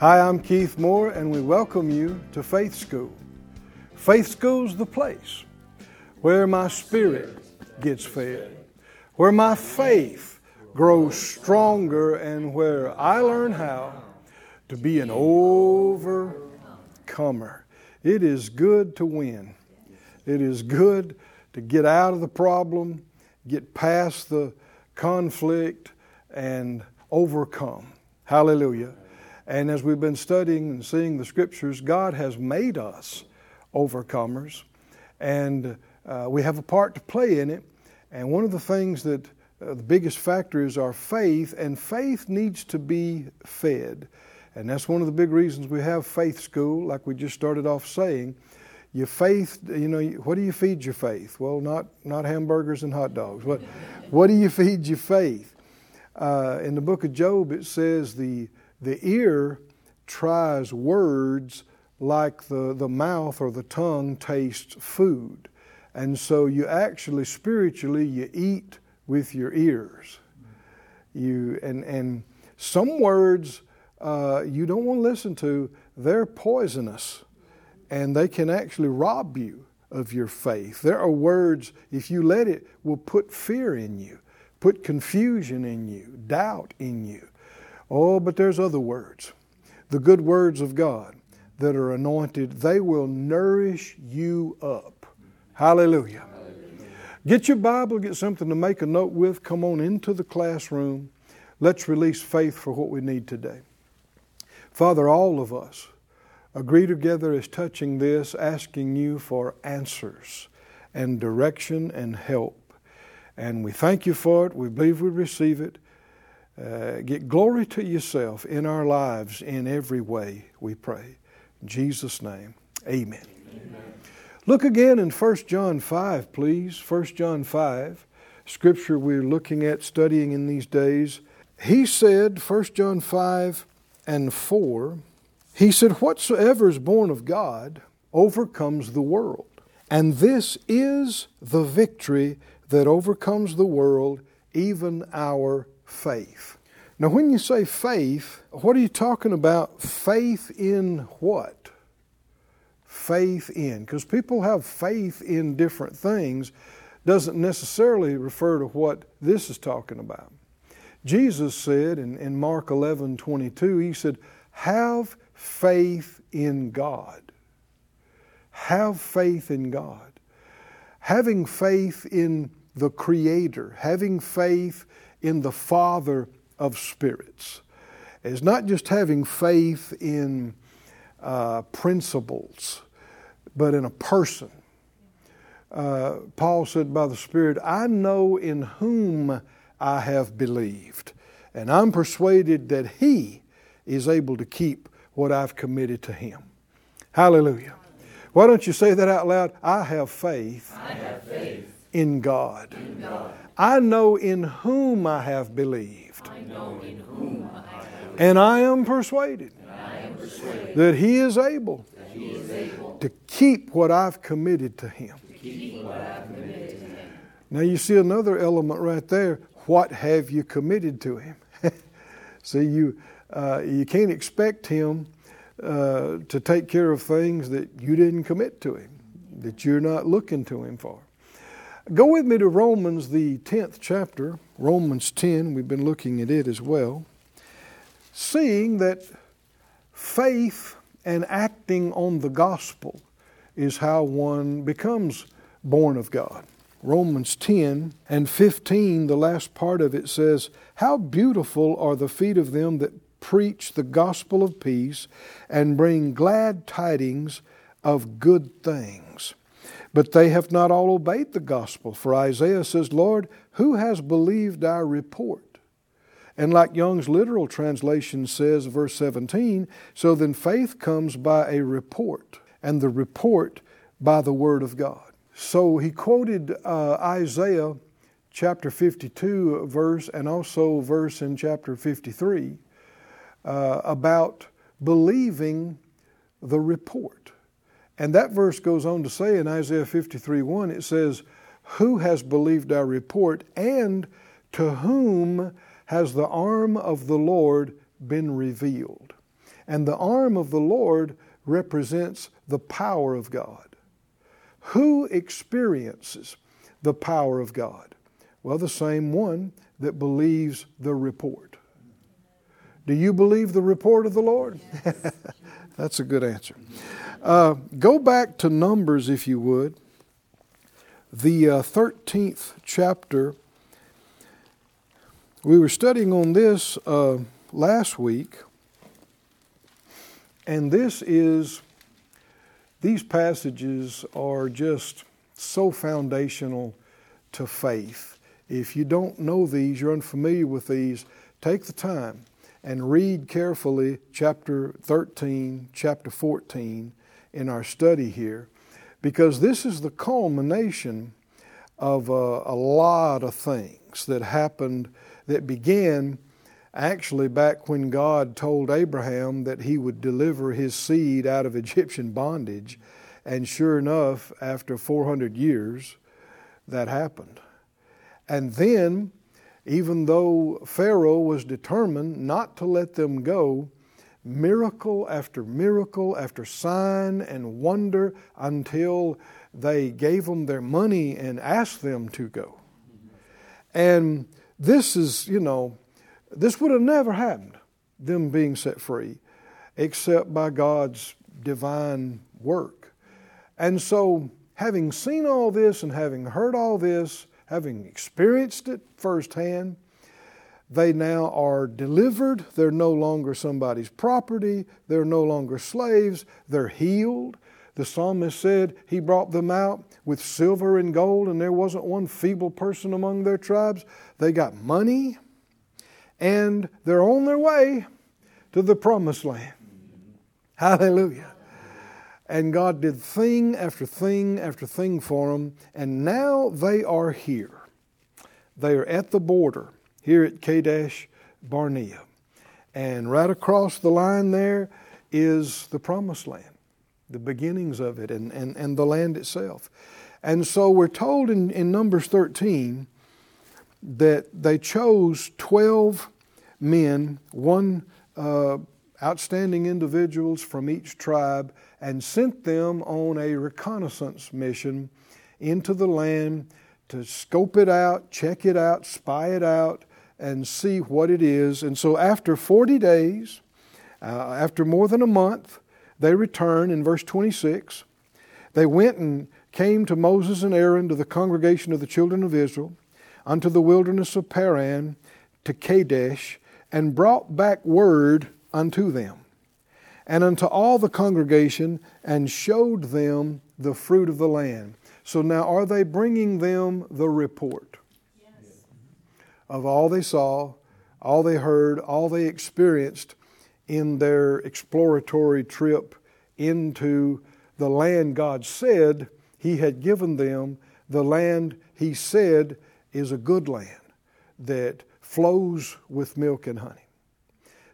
Hi, I'm Keith Moore, and we welcome you to Faith School. Faith School's the place where my spirit gets fed, where my faith grows stronger, and where I learn how to be an overcomer. It is good to win. It is good to get out of the problem, get past the conflict, and overcome. Hallelujah. And as we've been studying and seeing the scriptures, God has made us overcomers, and uh, we have a part to play in it. And one of the things that uh, the biggest factor is our faith, and faith needs to be fed. And that's one of the big reasons we have faith school, like we just started off saying. Your faith, you know, what do you feed your faith? Well, not, not hamburgers and hot dogs. What, what do you feed your faith? Uh, in the book of Job, it says the, the ear tries words like the, the mouth or the tongue tastes food. And so you actually spiritually you eat with your ears. You and and some words uh, you don't want to listen to, they're poisonous and they can actually rob you of your faith. There are words, if you let it, will put fear in you, put confusion in you, doubt in you. Oh, but there's other words. The good words of God that are anointed, they will nourish you up. Hallelujah. Get your Bible, get something to make a note with. Come on into the classroom. Let's release faith for what we need today. Father, all of us agree together as touching this, asking you for answers and direction and help. And we thank you for it. We believe we receive it. Uh, get glory to yourself in our lives in every way, we pray. In Jesus' name, amen. amen. Look again in 1 John 5, please. 1 John 5, scripture we're looking at studying in these days. He said, 1 John 5 and 4, he said, Whatsoever is born of God overcomes the world. And this is the victory that overcomes the world, even our faith. Now, when you say faith, what are you talking about? Faith in what? Faith in. Because people have faith in different things, doesn't necessarily refer to what this is talking about. Jesus said in, in Mark 11 22, He said, Have faith in God. Have faith in God. Having faith in the Creator, having faith in the Father of spirits, is not just having faith in uh, principles, but in a person. Uh, Paul said by the Spirit, I know in whom I have believed, and I'm persuaded that He is able to keep what I've committed to Him. Hallelujah. Why don't you say that out loud? I have faith, I have faith in, God. I know in whom I have believed. I I have And I am persuaded, I am persuaded that He is able that He is able to keep what I've committed to Him. committed to Him. Now you see another element right there. What have you committed to Him? see, you uh, you can't expect Him uh, to take care of things that you didn't commit to Him, that you're not looking to Him for. Go with me to Romans, the 10th chapter, Romans 10. We've been looking at it as well. Seeing that faith and acting on the gospel is how one becomes born of God. Romans 10 and 15, the last part of it says, How beautiful are the feet of them that preach the gospel of peace and bring glad tidings of good things. But they have not all obeyed the gospel. For Isaiah says, Lord, who has believed our report? And like Young's literal translation says, verse 17, so then faith comes by a report, and the report by the word of God. So he quoted uh, Isaiah chapter 52 verse and also verse in chapter 53 uh, about believing the report. And that verse goes on to say in Isaiah 53 1, it says, Who has believed our report, and to whom has the arm of the Lord been revealed? And the arm of the Lord represents the power of God. Who experiences the power of God? Well, the same one that believes the report. Do you believe the report of the Lord? Yes. That's a good answer. Uh, go back to Numbers, if you would, the uh, 13th chapter. We were studying on this uh, last week, and this is, these passages are just so foundational to faith. If you don't know these, you're unfamiliar with these, take the time and read carefully chapter 13, chapter 14 in our study here, because this is the culmination of a, a lot of things that happened that began actually back when God told Abraham that he would deliver his seed out of Egyptian bondage. And sure enough, after 400 years, that happened. And then, even though Pharaoh was determined not to let them go, miracle after miracle after sign and wonder until they gave them their money and asked them to go. And this is, you know, this would have never happened, them being set free, except by God's divine work. And so, having seen all this and having heard all this, having experienced it firsthand, they now are delivered. They're no longer somebody's property. They're no longer slaves. They're healed. The psalmist said he brought them out with silver and gold, and there wasn't one feeble person among their tribes. They got money, and they're on their way to the promised land. Hallelujah. And God did thing after thing after thing for them, and now they are here. They are at the border here at Kadesh Barnea. And right across the line there is the promised land, the beginnings of it, and, and, and the land itself. And so we're told in, in Numbers 13 that they chose 12 men, one uh, outstanding individuals from each tribe and sent them on a reconnaissance mission into the land to scope it out, check it out, spy it out, and see what it is. And so, after 40 days, uh, after more than a month, they return in verse 26. They went and came to Moses and Aaron to the congregation of the children of Israel unto the wilderness of Paran to Kadesh and brought back word unto them and unto all the congregation and showed them the fruit of the land. So now, are they bringing them the report yes. of all they saw, all they heard, all they experienced in their exploratory trip into the land God said He had given them, the land He said is a good land that flows with milk and honey.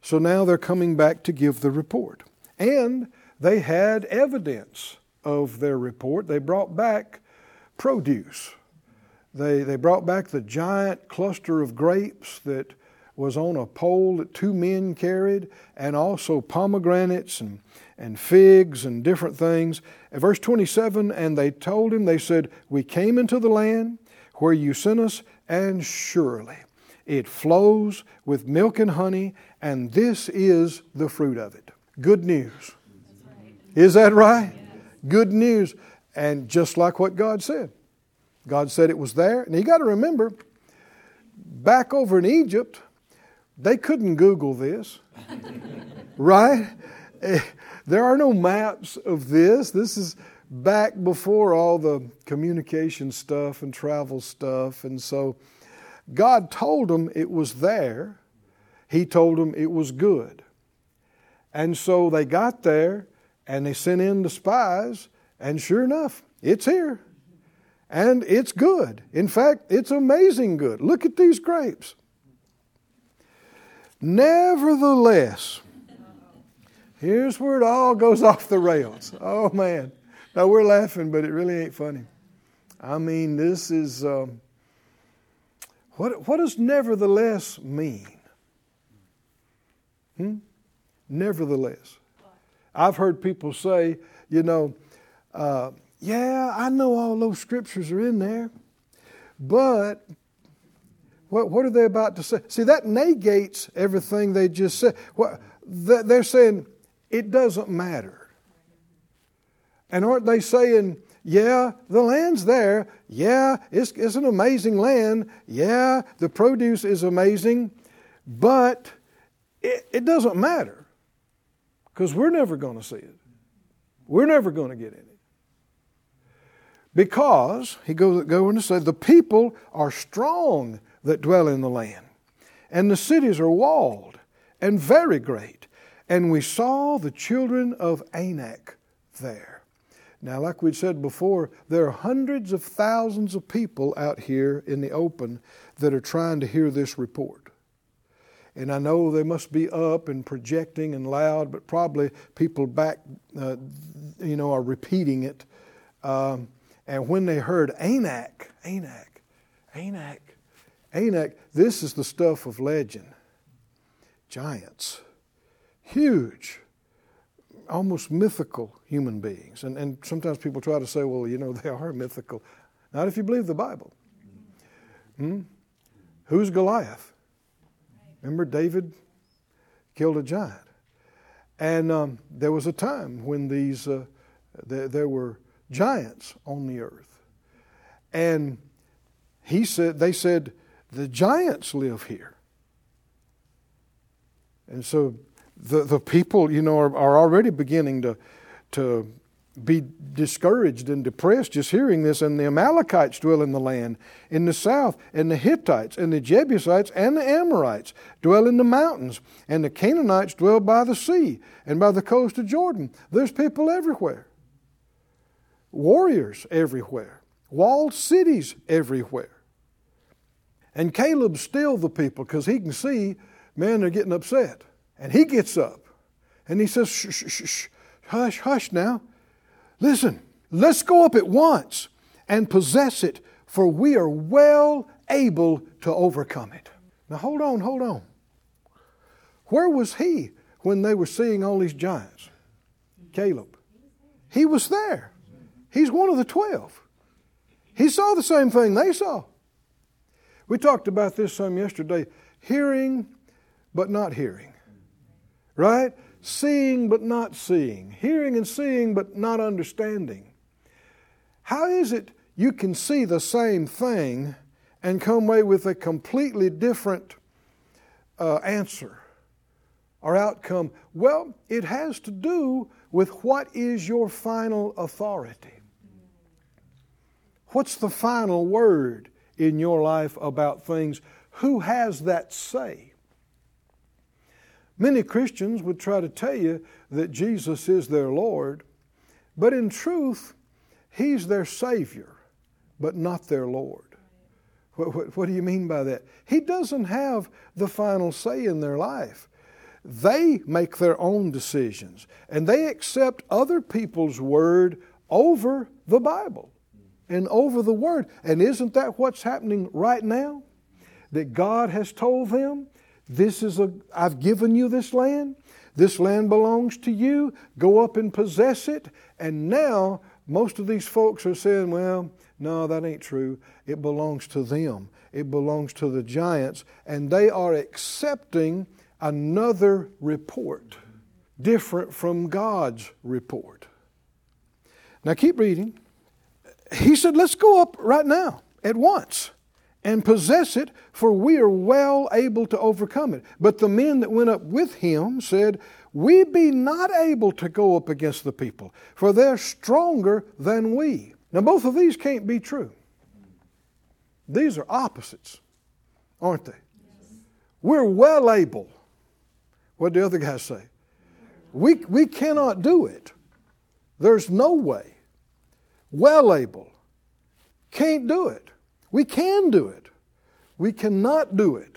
So now they're coming back to give the report. And they had evidence of their report. They brought back produce. They, they brought back the giant cluster of grapes that was on a pole that two men carried, and also pomegranates and, and figs and different things. At verse 27, and they told him, they said, We came into the land where you sent us, and surely it flows with milk and honey, and this is the fruit of it. Good news. Is that right? Good news. And just like what God said. God said it was there. And you got to remember, back over in Egypt, they couldn't Google this. right? Eh, there are no maps of this. This is back before all the communication stuff and travel stuff. And so God told them it was there. he told them it was good. And so they got there and they sent in the spies, and sure enough, it's here. And it's good. In fact, it's amazing good. Look at these grapes. Nevertheless, here's where it all goes off the rails. Oh, man. Now, we're laughing, but it really ain't funny. I mean, this is. Um, what, what does nevertheless mean? Hmm? Nevertheless. I've heard people say, you know, uh, yeah, I know all those scriptures are in there, but what, what are they about to say? See, that negates everything they just said. What, they're saying it doesn't matter. And aren't they saying, yeah, the land's there. Yeah, it's, it's an amazing land. Yeah, the produce is amazing. But it, it doesn't matter because we're never going to see it. We're never going to get in it. Because, he goes going to say, the people are strong that dwell in the land, and the cities are walled and very great. And we saw the children of Anak there. Now, like we said before, there are hundreds of thousands of people out here in the open that are trying to hear this report. And I know they must be up and projecting and loud, but probably people back, uh, you know, are repeating it. Um, and when they heard Anak, Anak, Anak, Anak, this is the stuff of legend. Giants, huge, almost mythical human beings. And, and sometimes people try to say, well, you know, they are mythical. Not if you believe the Bible. Hmm? Who's Goliath? Remember, David killed a giant. And um, there was a time when these, uh, there, there were giants on the earth. And he said, they said, the giants live here. And so the, the people, you know, are, are already beginning to, to be discouraged and depressed just hearing this. And the Amalekites dwell in the land in the south, and the Hittites, and the Jebusites, and the Amorites dwell in the mountains, and the Canaanites dwell by the sea and by the coast of Jordan. There's people everywhere, warriors everywhere, walled cities everywhere. And Caleb still the people because he can see, man, they're getting upset. And he gets up and he says, shh, shh, shh, shh, hush, hush now. Listen, let's go up at once and possess it, for we are well able to overcome it. Now, hold on, hold on. Where was he when they were seeing all these giants? Caleb. He was there. He's one of the twelve. He saw the same thing they saw. We talked about this some yesterday hearing, but not hearing. Right? seeing but not seeing, hearing and seeing but not understanding. How is it you can see the same thing and come away with a completely different uh, answer or outcome? Well, it has to do with what is your final authority. What's the final word in your life about things? Who has that say? Many Christians would try to tell you that Jesus is their Lord, but in truth, He's their Savior, but not their Lord. What, what, what, do you mean by that? He doesn't have the final say in their life. They make their own decisions, and they accept other people's word over the Bible and over the Word. And isn't that what's happening right now? That God has told them this is a, I've given you this land. This land belongs to you. Go up and possess it. And now, most of these folks are saying, well, no, that ain't true. It belongs to them, it belongs to the giants. And they are accepting another report, different from God's report. Now, keep reading. He said, let's go up right now, at once and possess it, for we are well able to overcome it. But the men that went up with him said, We be not able to go up against the people, for they're stronger than we. Now, both of these can't be true. These are opposites, aren't they? We're well able. What did the other guys say? We, we cannot do it. There's no way. Well able. Can't do it. We can do it. We cannot do it.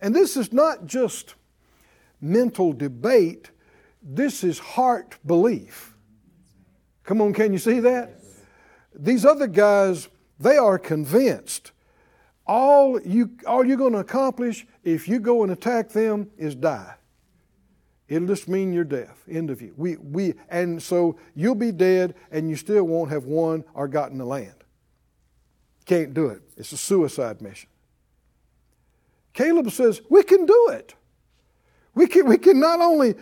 And this is not just mental debate, this is heart belief. Come on, can you see that? These other guys, they are convinced all, you, all you're going to accomplish if you go and attack them is die. It'll just mean your death. End of you. We, we, and so you'll be dead and you still won't have won or gotten the land. Can't do it. It's a suicide mission. Caleb says, We can do it. We can, we can not only,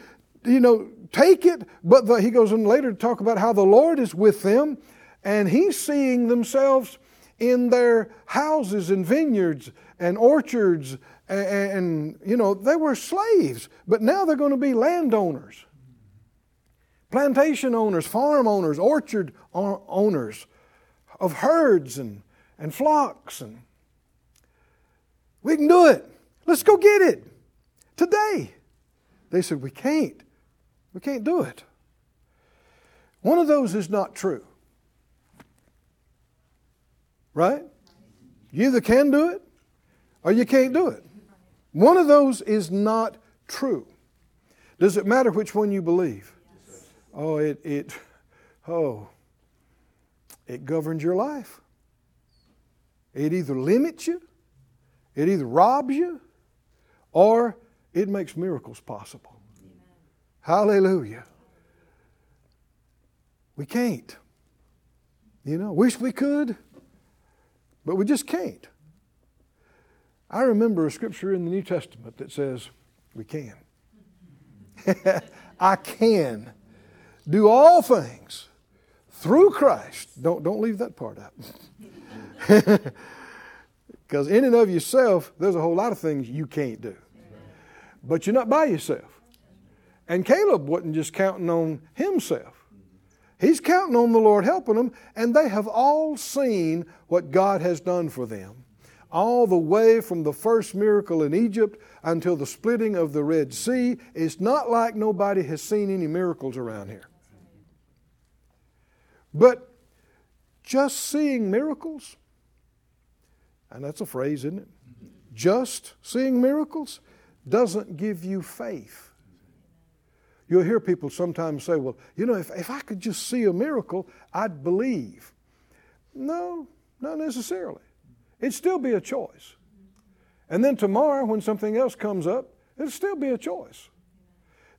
you know, take it, but the, he goes on later to talk about how the Lord is with them and he's seeing themselves in their houses and vineyards and orchards and, and, you know they were slaves but now they're going to be landowners plantation owners farm owners orchard owners of herds and, and flocks and we can do it let's go get it today they said we can't we can't do it one of those is not true Right? You either can do it or you can't do it. One of those is not true. Does it matter which one you believe? Oh, it, it, oh, it governs your life. It either limits you, it either robs you, or it makes miracles possible. Hallelujah. We can't. You know, wish we could. But we just can't. I remember a scripture in the New Testament that says we can. I can do all things through Christ. Don't, don't leave that part out. Because in and of yourself, there's a whole lot of things you can't do. But you're not by yourself. And Caleb wasn't just counting on himself. He's counting on the Lord helping them, and they have all seen what God has done for them. All the way from the first miracle in Egypt until the splitting of the Red Sea, it's not like nobody has seen any miracles around here. But just seeing miracles, and that's a phrase, isn't it? Just seeing miracles doesn't give you faith. You'll hear people sometimes say, well, you know, if, if I could just see a miracle, I'd believe. No, not necessarily. It'd still be a choice. And then tomorrow, when something else comes up, it'll still be a choice.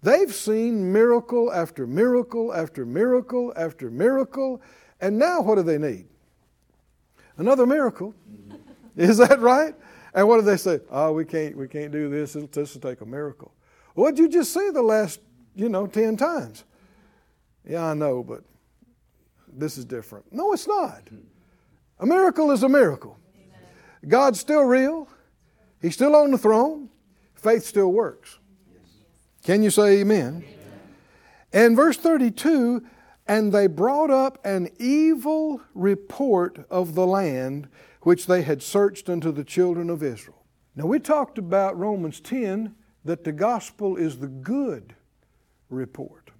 They've seen miracle after miracle after miracle after miracle, and now what do they need? Another miracle. Is that right? And what do they say? Oh, we can't, we can't do this. This will take a miracle. What'd you just say the last you know, 10 times. Yeah, I know, but this is different. No, it's not. A miracle is a miracle. God's still real, He's still on the throne, faith still works. Can you say amen? And verse 32 and they brought up an evil report of the land which they had searched unto the children of Israel. Now, we talked about Romans 10 that the gospel is the good report.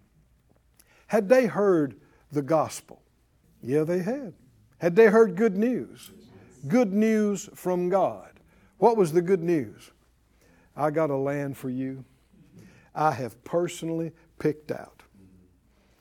Had they heard the gospel? Yeah, they had. Had they heard good news? Good news from God. What was the good news? I got a land for you. I have personally picked out.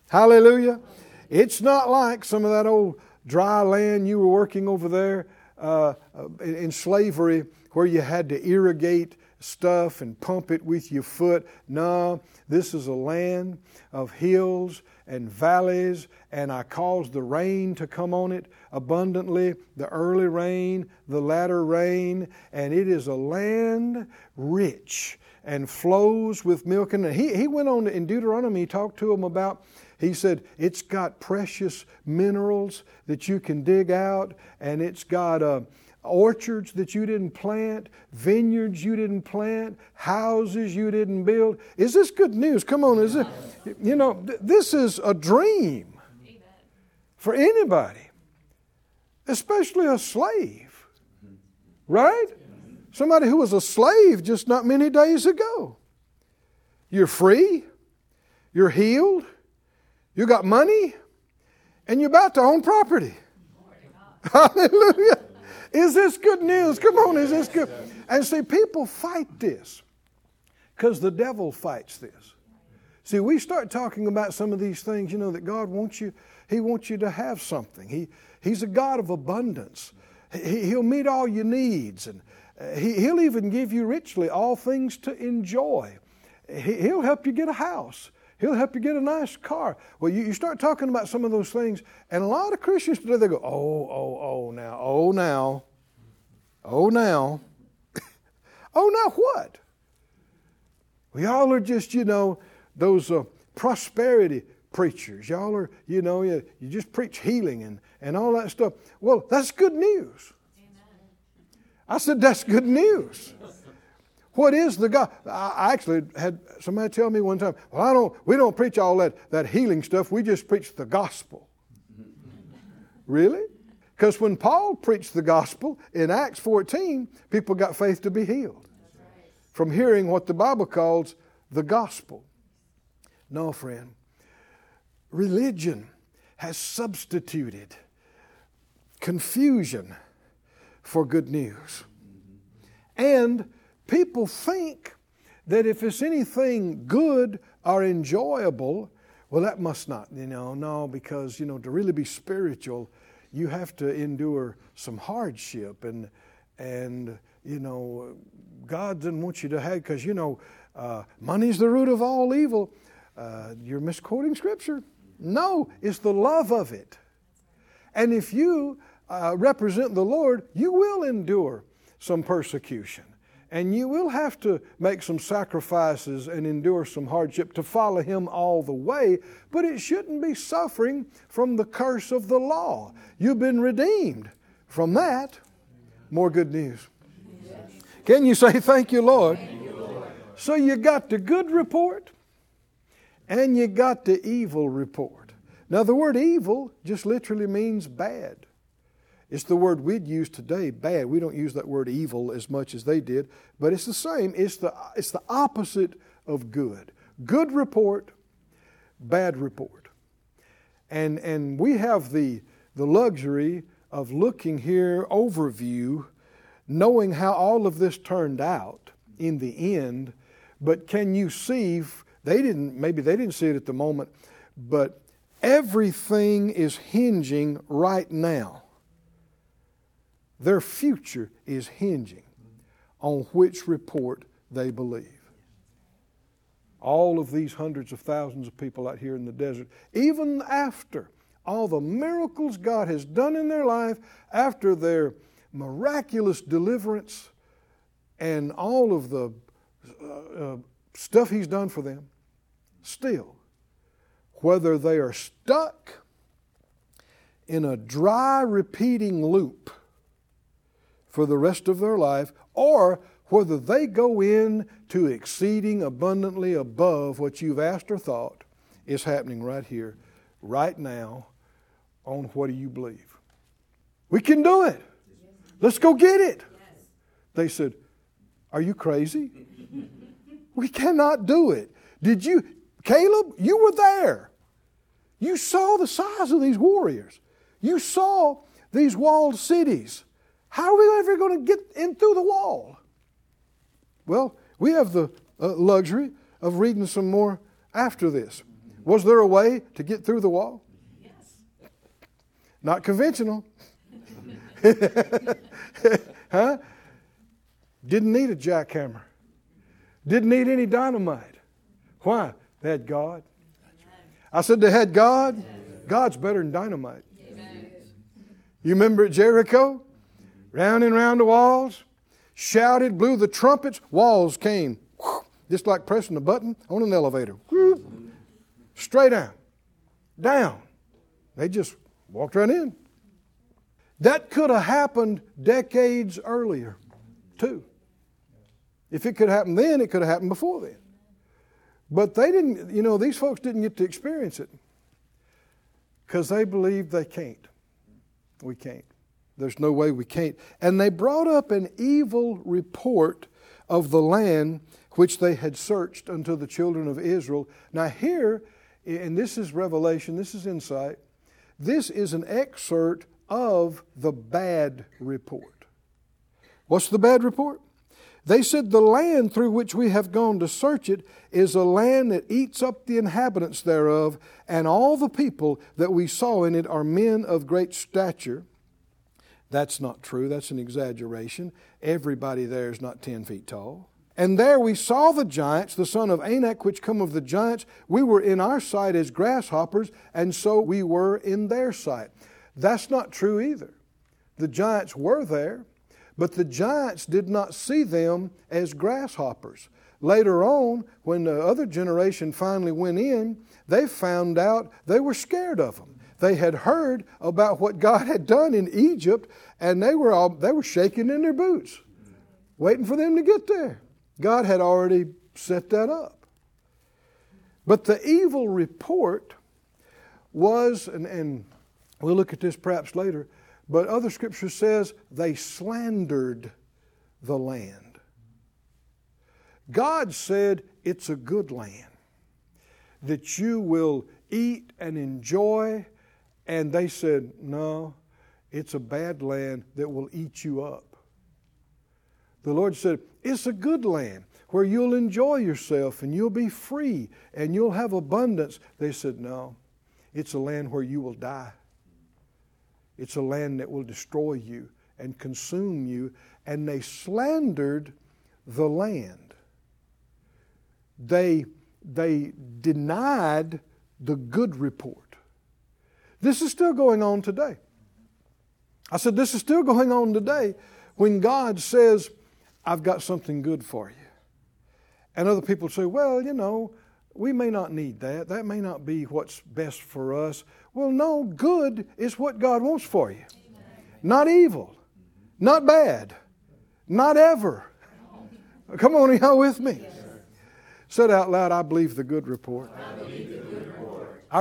Hallelujah. It's not like some of that old dry land you were working over there uh, in slavery where you had to irrigate stuff and pump it with your foot. No, this is a land of hills and valleys, and I caused the rain to come on it abundantly the early rain, the latter rain, and it is a land rich and flows with milk. And he, he went on in Deuteronomy, he talked to them about he said it's got precious minerals that you can dig out, and it's got uh, orchards that you didn't plant, vineyards you didn't plant, houses you didn't build. Is this good news? Come on, is it? You know, th- this is a dream for anybody, especially a slave, right? Somebody who was a slave just not many days ago. you're free, you're healed, you got money, and you're about to own property. Hallelujah. Is this good news? Come on, is this good? And see, people fight this because the devil fights this. See, we start talking about some of these things, you know, that God wants you, He wants you to have something. He, he's a God of abundance. He, he'll meet all your needs, and uh, he, He'll even give you richly all things to enjoy. He, he'll help you get a house. He'll help you get a nice car. Well, you, you start talking about some of those things, and a lot of Christians today, they go, oh, oh, oh, now, oh, now, oh, now. oh, now what? We all are just, you know, those uh, prosperity preachers. Y'all are, you know, you, you just preach healing and, and all that stuff. Well, that's good news. I said, that's good news. What is the God? I actually had somebody tell me one time, well, I don't, we don't preach all that, that healing stuff. We just preach the gospel. really? Because when Paul preached the gospel in Acts 14, people got faith to be healed from hearing what the Bible calls the gospel. No, friend. Religion has substituted confusion for good news. And people think that if it's anything good or enjoyable, well, that must not, you know, no, because, you know, to really be spiritual, you have to endure some hardship and, and, you know, God doesn't want you to have, because, you know, uh, money's the root of all evil. Uh, you're misquoting Scripture. No, it's the love of it. And if you uh, represent the Lord, you will endure some persecution. And you will have to make some sacrifices and endure some hardship to follow Him all the way, but it shouldn't be suffering from the curse of the law. You've been redeemed from that. More good news. Can you say, Thank you, Lord? So you got the good report and you got the evil report. Now, the word evil just literally means bad. It's the word we'd use today, bad. We don't use that word evil as much as they did, but it's the same. It's the, it's the opposite of good. Good report, bad report. And, and we have the, the luxury of looking here, overview, knowing how all of this turned out in the end. But can you see, they didn't, maybe they didn't see it at the moment, but everything is hinging right now their future is hinging on which report they believe. All of these hundreds of thousands of people out here in the desert, even after all the miracles God has done in their life, after their miraculous deliverance, and all of the uh, uh, stuff He's done for them, still, whether they are stuck in a dry, repeating loop for the rest of their life, or whether they go in to exceeding abundantly above what you've asked or thought is happening right here, right now, on what do you believe? We can do it. Let's go get it. They said, Are you crazy? we cannot do it. Did you, Caleb, you were there. You saw the size of these warriors. You saw these walled cities. How are we ever going to get in through the wall? Well, we have the uh, luxury of reading some more after this. Was there a way to get through the wall? Yes. Not conventional. huh? Didn't need a jackhammer. Didn't need any dynamite. Why? They had God. I said they had God. God's better than dynamite. You remember at Jericho? Round and round the walls, shouted, blew the trumpets, walls came, just like pressing a button on an elevator. Straight down, down. They just walked right in. That could have happened decades earlier, too. If it could happen then, it could have happened before then. But they didn't, you know, these folks didn't get to experience it because they believed they can't. We can't. There's no way we can't. And they brought up an evil report of the land which they had searched unto the children of Israel. Now, here, and this is revelation, this is insight, this is an excerpt of the bad report. What's the bad report? They said, The land through which we have gone to search it is a land that eats up the inhabitants thereof, and all the people that we saw in it are men of great stature. That's not true, that's an exaggeration. Everybody there is not 10 feet tall. And there we saw the giants, the son of Anak, which come of the giants. We were in our sight as grasshoppers, and so we were in their sight. That's not true either. The giants were there, but the giants did not see them as grasshoppers. Later on, when the other generation finally went in, they found out they were scared of them. They had heard about what God had done in Egypt, and they were all they were shaking in their boots, waiting for them to get there. God had already set that up. But the evil report was, and, and we'll look at this perhaps later, but other scripture says they slandered the land. God said it's a good land that you will eat and enjoy, and they said, no, it's a bad land that will eat you up. The Lord said, It's a good land where you'll enjoy yourself and you'll be free and you'll have abundance. They said, No, it's a land where you will die. It's a land that will destroy you and consume you. And they slandered the land. They, they denied the good report. This is still going on today. I said, This is still going on today when God says, I've got something good for you. And other people say, Well, you know, we may not need that. That may not be what's best for us. Well, no, good is what God wants for you. Amen. Not evil, not bad, not ever. Come on, y'all with me? Said out loud, I believe the good report. I,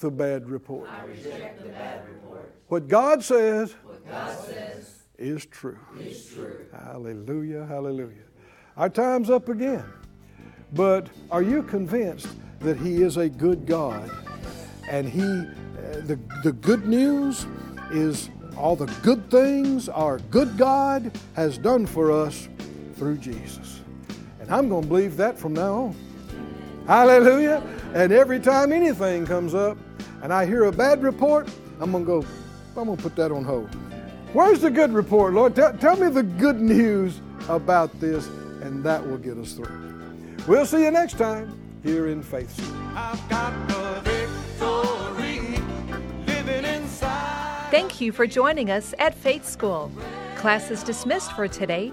the good report. I reject the bad report. Reject the bad report. What God says, what God says is true. Is true. Hallelujah, hallelujah. Our time's up again. But are you convinced that He is a good God? And He, uh, the, the good news is all the good things our good God has done for us through Jesus. And I'm going to believe that from now on. Hallelujah. And every time anything comes up and I hear a bad report, I'm going to go, I'm going to put that on hold. Where's the good report, Lord? Tell, tell me the good news about this, and that will get us through. We'll see you next time here in Faith School. Thank you for joining us at Faith School. Class is dismissed for today,